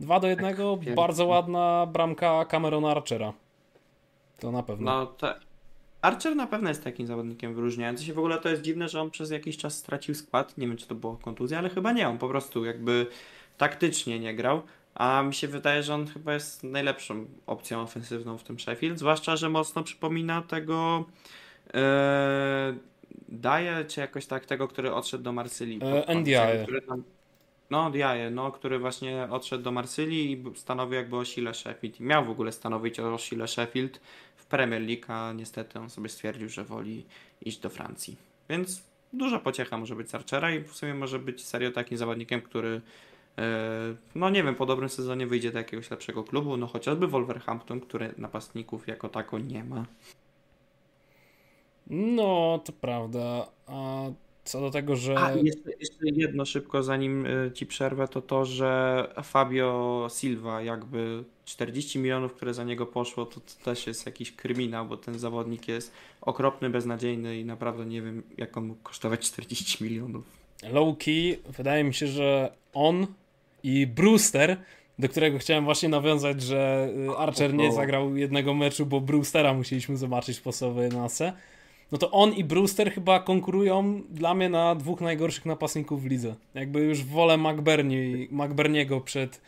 2 do 1, tak, bardzo ładna bramka Camerona Archera. To na pewno. No tak. Archer na pewno jest takim zawodnikiem wyróżniającym się. W ogóle to jest dziwne, że on przez jakiś czas stracił skład. Nie wiem, czy to było kontuzja, ale chyba nie. On po prostu jakby taktycznie nie grał. A mi się wydaje, że on chyba jest najlepszą opcją ofensywną w tym Sheffield. Zwłaszcza, że mocno przypomina tego. E, Daje, czy jakoś tak tego, który odszedł do Marsylii. E, Ndiaye. No, Diaye, no, który właśnie odszedł do Marsylii i stanowił jakby o sile Sheffield. I miał w ogóle stanowić o sile Sheffield Premier League, a niestety on sobie stwierdził, że woli iść do Francji. Więc duża pociecha może być z Archera i w sumie może być serio takim zawodnikiem, który e, no nie wiem, po dobrym sezonie wyjdzie do jakiegoś lepszego klubu, no chociażby Wolverhampton, który napastników jako tako nie ma. No, to prawda. A co do tego, że. A, jeszcze, jeszcze jedno szybko, zanim e, ci przerwę, to to, że Fabio Silva, jakby 40 milionów, które za niego poszło, to, to też jest jakiś kryminał, bo ten zawodnik jest okropny, beznadziejny i naprawdę nie wiem, jak on mógł kosztować 40 milionów. Low key, wydaje mi się, że on i Brewster, do którego chciałem właśnie nawiązać, że y, Archer nie zagrał jednego meczu, bo Brewstera musieliśmy zobaczyć w podstawowej nasce no to on i Brewster chyba konkurują dla mnie na dwóch najgorszych napastników w lidze. Jakby już wolę McBurney, McBurniego przed,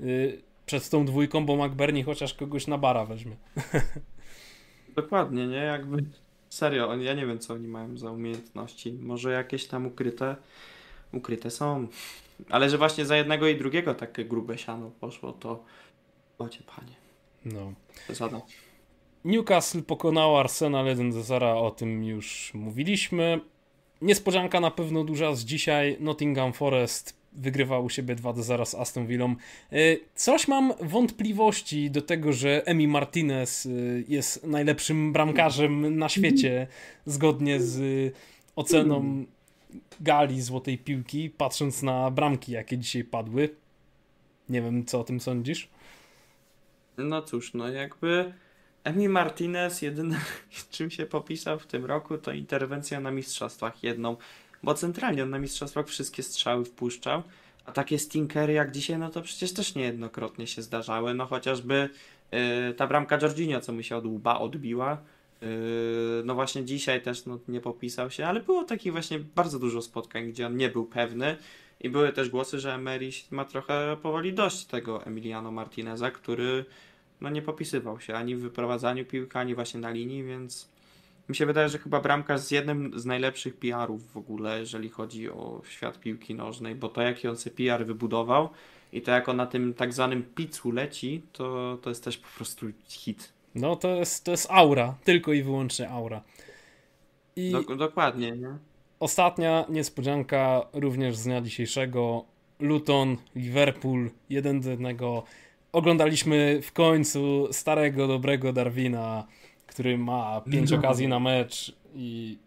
yy, przed tą dwójką, bo McBurney chociaż kogoś na bara weźmie. Dokładnie, nie? Jakby serio, ja nie wiem co oni mają za umiejętności. Może jakieś tam ukryte ukryte są. Ale że właśnie za jednego i drugiego takie grube siano poszło, to ocie panie. No. Zasada. Newcastle pokonał Arsenal 1 do 0, o tym już mówiliśmy. Niespodzianka na pewno duża z dzisiaj. Nottingham Forest wygrywał u siebie 2 do 0 z Aston Villą. E, coś mam wątpliwości do tego, że Emi Martinez e, jest najlepszym bramkarzem na świecie, zgodnie z oceną gali złotej piłki, patrząc na bramki, jakie dzisiaj padły. Nie wiem, co o tym sądzisz. No cóż, no jakby Emi Martinez jedyne czym się popisał w tym roku to interwencja na mistrzostwach jedną, bo centralnie on na mistrzostwach wszystkie strzały wpuszczał, a takie stinkery jak dzisiaj, no to przecież też niejednokrotnie się zdarzały, no chociażby yy, ta bramka Jorginho, co mu się od łba odbiła, yy, no właśnie dzisiaj też no, nie popisał się, ale było takich właśnie bardzo dużo spotkań, gdzie on nie był pewny. I były też głosy, że Emery ma trochę powoli dość tego Emiliano Martineza, który no nie popisywał się ani w wyprowadzaniu piłki, ani właśnie na linii, więc mi się wydaje, że chyba bramkarz z jednym z najlepszych PR-ów w ogóle, jeżeli chodzi o świat piłki nożnej, bo to jaki on sobie PR wybudował i to jak on na tym tak zwanym pizzu leci, to, to jest też po prostu hit. No to jest, to jest aura, tylko i wyłącznie aura. I Dok dokładnie, nie? Ostatnia niespodzianka również z dnia dzisiejszego. Luton, Liverpool, 1 do 1 oglądaliśmy w końcu starego, dobrego Darwina, który ma pięć okazji na mecz i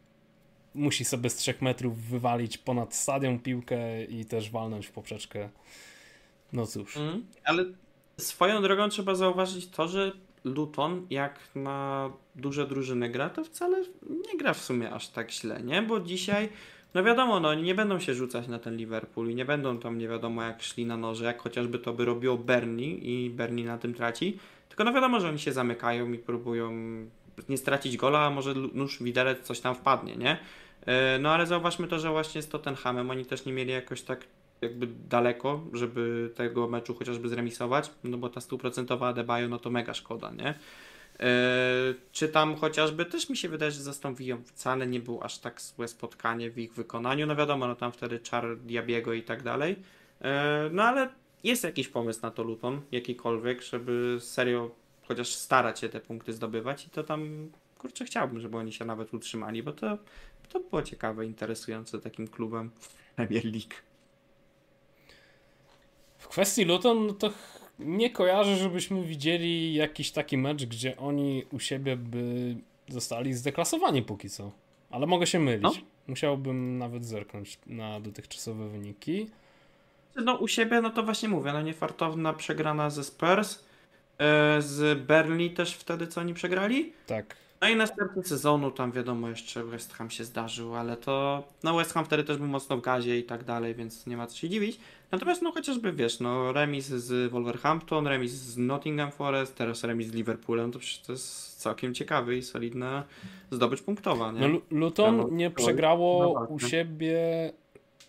musi sobie z trzech metrów wywalić ponad stadion piłkę i też walnąć w poprzeczkę. No cóż. Mm, ale swoją drogą trzeba zauważyć to, że Luton jak na duże drużyny gra, to wcale nie gra w sumie aż tak źle, nie? Bo dzisiaj no wiadomo, no nie będą się rzucać na ten Liverpool i nie będą tam nie wiadomo jak szli na noże, jak chociażby to by robiło Bernie i Bernie na tym traci. Tylko no wiadomo, że oni się zamykają i próbują nie stracić gola, a może nóż widelec coś tam wpadnie, nie? E, no ale zauważmy to, że właśnie z Tottenhamem oni też nie mieli jakoś tak jakby daleko, żeby tego meczu chociażby zremisować, no bo ta stuprocentowa Adebayo, no to mega szkoda, nie? E, czy tam chociażby też mi się wydaje, że z wcale nie było aż tak złe spotkanie w ich wykonaniu. No wiadomo, no tam wtedy czar Diabiego i tak dalej. E, no ale jest jakiś pomysł na to Luton, jakikolwiek, żeby serio chociaż starać się te punkty zdobywać i to tam kurczę chciałbym, żeby oni się nawet utrzymali, bo to, to było ciekawe, interesujące takim klubem Premier League. W kwestii Luton, no to nie kojarzę, żebyśmy widzieli jakiś taki mecz, gdzie oni u siebie by zostali zdeklasowani póki co. Ale mogę się mylić. No. Musiałbym nawet zerknąć na dotychczasowe wyniki. No u siebie, no to właśnie mówię, no niefartowna przegrana ze Spurs. E, z Berli też wtedy, co oni przegrali? Tak. No i następny sezonu tam wiadomo jeszcze West Ham się zdarzył, ale to no West Ham wtedy też był mocno w gazie i tak dalej, więc nie ma co się dziwić. Natomiast no chociażby wiesz, no remis z Wolverhampton, remis z Nottingham Forest, teraz remis z Liverpoolem, to przecież to jest całkiem ciekawy i solidna zdobycz punktowa, nie? No Luton nie przegrało no, u siebie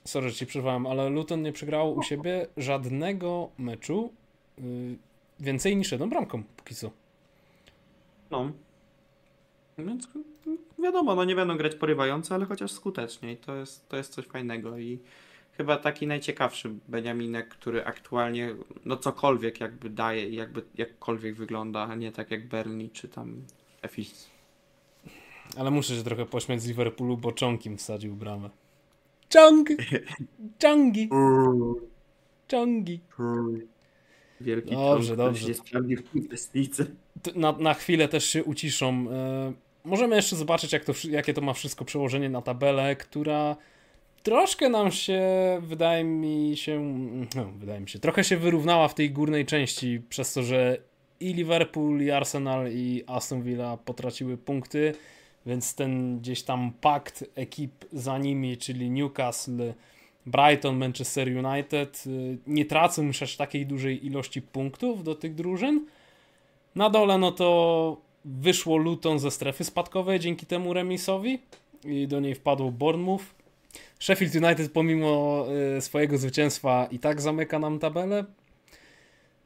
sorry, ci przerwałem, ale Luton nie przegrało u siebie żadnego meczu yy, więcej niż jedną bramką póki co. No. Więc wiadomo, no nie będą grać porywająco, ale chociaż skutecznie i to jest, to jest coś fajnego i chyba taki najciekawszy Beniaminek, który aktualnie no cokolwiek jakby daje i jakby jakkolwiek wygląda, a nie tak jak Bernie czy tam Efis. Ale muszę się trochę pośmiać z Liverpoolu, bo Czonkim wsadził bramę. Czong! Czongi! Czongi! Wielki dobrze, dobrze. W inwestycji. Na, na chwilę też się uciszą. E, możemy jeszcze zobaczyć, jak to, jakie to ma wszystko przełożenie na tabelę, która troszkę nam się, wydaje mi się, no, wydaje mi się, trochę się wyrównała w tej górnej części, przez to, że i Liverpool, i Arsenal, i Aston Villa potraciły punkty, więc ten gdzieś tam pakt ekip za nimi, czyli Newcastle, Brighton, Manchester United, y, nie tracą już aż takiej dużej ilości punktów do tych drużyn. Na dole, no to wyszło Luton ze strefy spadkowej dzięki temu remisowi i do niej wpadł Bournemouth. Sheffield United pomimo y, swojego zwycięstwa i tak zamyka nam tabelę.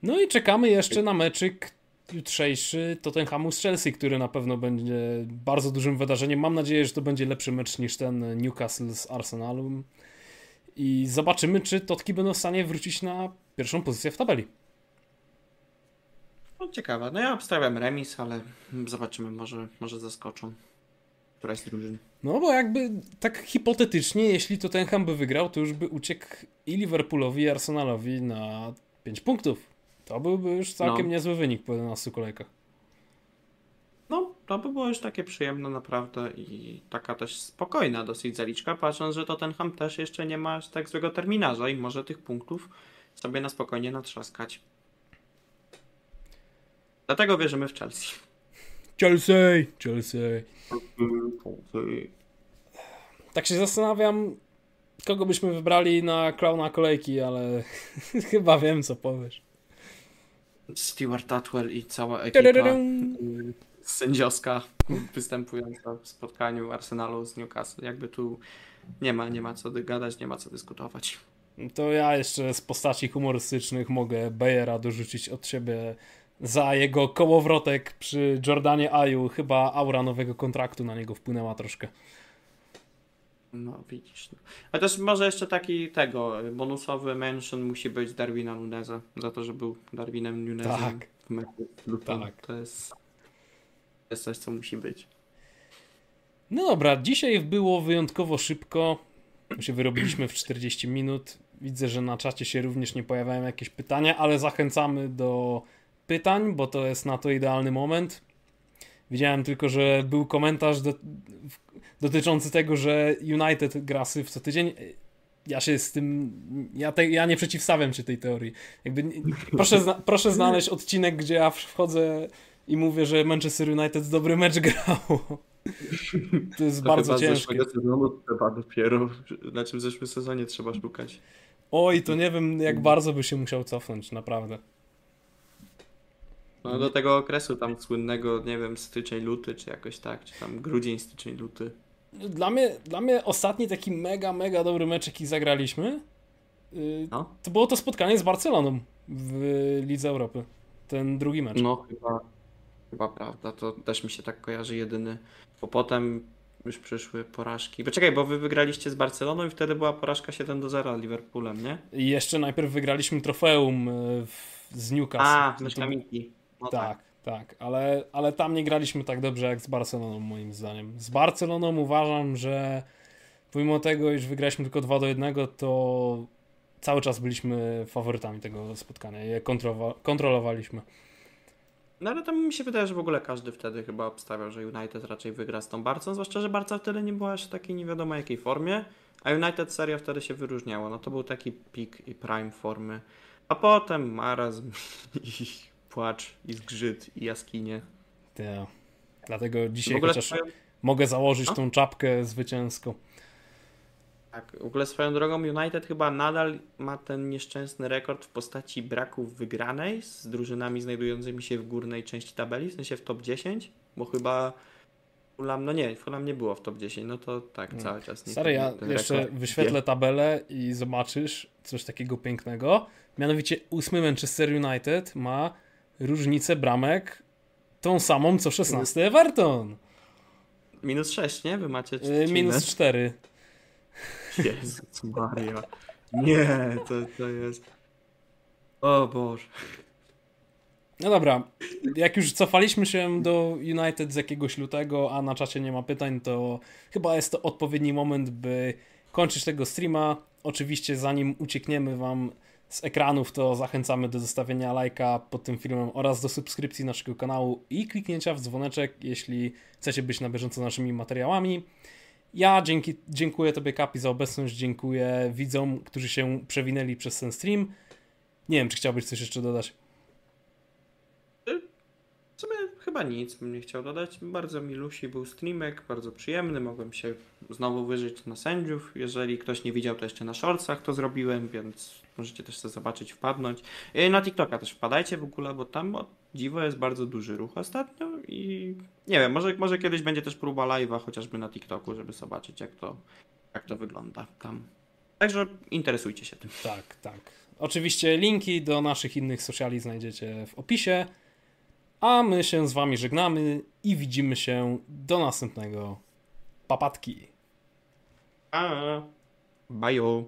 No i czekamy jeszcze na meczyk jutrzejszy Tottenhamu z Chelsea, który na pewno będzie bardzo dużym wydarzeniem. Mam nadzieję, że to będzie lepszy mecz niż ten Newcastle z Arsenalem. I zobaczymy, czy Totki będą w stanie wrócić na pierwszą pozycję w tabeli. No, ciekawe. No ja obstawiam remis, ale zobaczymy, może, może zaskoczą któraś z drużyn. No bo jakby tak hipotetycznie, jeśli to Tottenham by wygrał, to już by uciekł i Liverpoolowi, i Arsenalowi na 5 punktów. To byłby już całkiem no. niezły wynik po 11 kolejkach. No, to by było już takie przyjemne naprawdę i taka też spokojna dosyć zaliczka, patrząc, że Tottenham też jeszcze nie ma tak złego terminarza i może tych punktów sobie na spokojnie natrzaskać. Dlatego wierzymy w Chelsea. Chelsea, Chelsea. Tak się zastanawiam, kogo byśmy wybrali na klauna kolejki, ale chyba wiem, co powiesz. Stewart Atwell i cała ekipa sędziowska występująca w spotkaniu Arsenalu z Newcastle. Jakby tu nie ma, nie ma co gadać, nie ma co dyskutować. To ja jeszcze z postaci humorystycznych mogę Bayera dorzucić od siebie za jego kołowrotek przy Jordanie Aju. Chyba aura nowego kontraktu na niego wpłynęła troszkę. No widzisz. A też może jeszcze taki tego, bonusowy mention musi być Darwina Nuneza, za to, że był Darwinem Nunezem tak. w meczu tak. To jest, to jest coś, co musi być. No dobra, dzisiaj było wyjątkowo szybko. My się wyrobiliśmy w 40 minut. Widzę, że na czacie się również nie pojawiają jakieś pytania, ale zachęcamy do pytań, bo to jest na to idealny moment. Widziałem tylko, że był komentarz do, dotyczący tego, że United gra w co tydzień. Ja się z tym. Ja, te, ja nie przeciwstawiam się tej teorii. Jakby, proszę, zna, proszę znaleźć odcinek, gdzie ja wchodzę i mówię, że Manchester United dobry mecz grało. To jest to bardzo ciężkie. sezonu trzeba dopiero, na czym w zeszłym sezonie trzeba szukać. Oj, to nie wiem, jak bardzo by się musiał cofnąć, naprawdę. No do tego okresu tam słynnego, nie wiem, styczeń, luty, czy jakoś tak, czy tam grudzień, styczeń, luty. Dla mnie, dla mnie ostatni taki mega, mega dobry mecz, jaki zagraliśmy, yy, no. to było to spotkanie z Barceloną w Lidze Europy. Ten drugi mecz. No, chyba, chyba prawda. To też mi się tak kojarzy jedyny. Bo potem już przyszły porażki. Poczekaj, bo wy wygraliście z Barceloną i wtedy była porażka 7 do 0 Liverpoolem, nie? I jeszcze najpierw wygraliśmy trofeum y, z Newcastle. A, z no tak, tak, tak, ale, ale tam nie graliśmy tak dobrze jak z Barceloną, moim zdaniem. Z Barceloną uważam, że pomimo tego, iż wygraliśmy tylko 2 do 1, to cały czas byliśmy faworytami tego spotkania. Je kontrolowaliśmy. No ale to mi się wydaje, że w ogóle każdy wtedy chyba obstawiał, że United raczej wygra z tą Barcą, zwłaszcza, że Barca wtedy nie była aż takiej nie wiadomo jakiej formie, a United seria wtedy się wyróżniało. No to był taki pik i prime formy. A potem marazm i płacz i zgrzyt i jaskinie. Tak. Dlatego dzisiaj chociaż swoją... mogę założyć tą czapkę zwycięską. Tak, w ogóle swoją drogą United chyba nadal ma ten nieszczęsny rekord w postaci braków wygranej z drużynami znajdującymi się w górnej części tabeli, w sensie w top 10, bo chyba Fulham, no nie, Fulham nie było w top 10, no to tak cały czas. Nie Stary, ja jeszcze wyświetlę tabelę i zobaczysz coś takiego pięknego. Mianowicie ósmy Manchester United ma różnicę bramek tą samą co 16 Everton. Minus 6, nie? Wy macie yy, Minus 4. Jezus Maria. Nie, to, to jest... O Boże. No dobra, jak już cofaliśmy się do United z jakiegoś lutego, a na czacie nie ma pytań, to chyba jest to odpowiedni moment, by kończyć tego streama. Oczywiście zanim uciekniemy wam z ekranów, to zachęcamy do zostawienia lajka pod tym filmem oraz do subskrypcji naszego kanału i kliknięcia w dzwoneczek, jeśli chcecie być na bieżąco naszymi materiałami. Ja dzięki, dziękuję Tobie, Kapi, za obecność, dziękuję widzom, którzy się przewinęli przez ten stream. Nie wiem, czy chciałbyś coś jeszcze dodać? W sumie chyba nic bym nie chciał dodać. Bardzo milusi był streamek, bardzo przyjemny. Mogłem się znowu wyżyć na sędziów. Jeżeli ktoś nie widział, to jeszcze na shortsach to zrobiłem, więc możecie też sobie zobaczyć, wpadnąć. Na TikToka też wpadajcie w ogóle, bo tam o dziwo jest bardzo duży ruch ostatnio i nie wiem, może, może kiedyś będzie też próba live'a chociażby na TikToku, żeby zobaczyć jak to, jak to wygląda tam. Także interesujcie się tym. Tak, tak. Oczywiście linki do naszych innych sociali znajdziecie w opisie. A my się z wami żegnamy i widzimy się do następnego. Papatki. A, bye.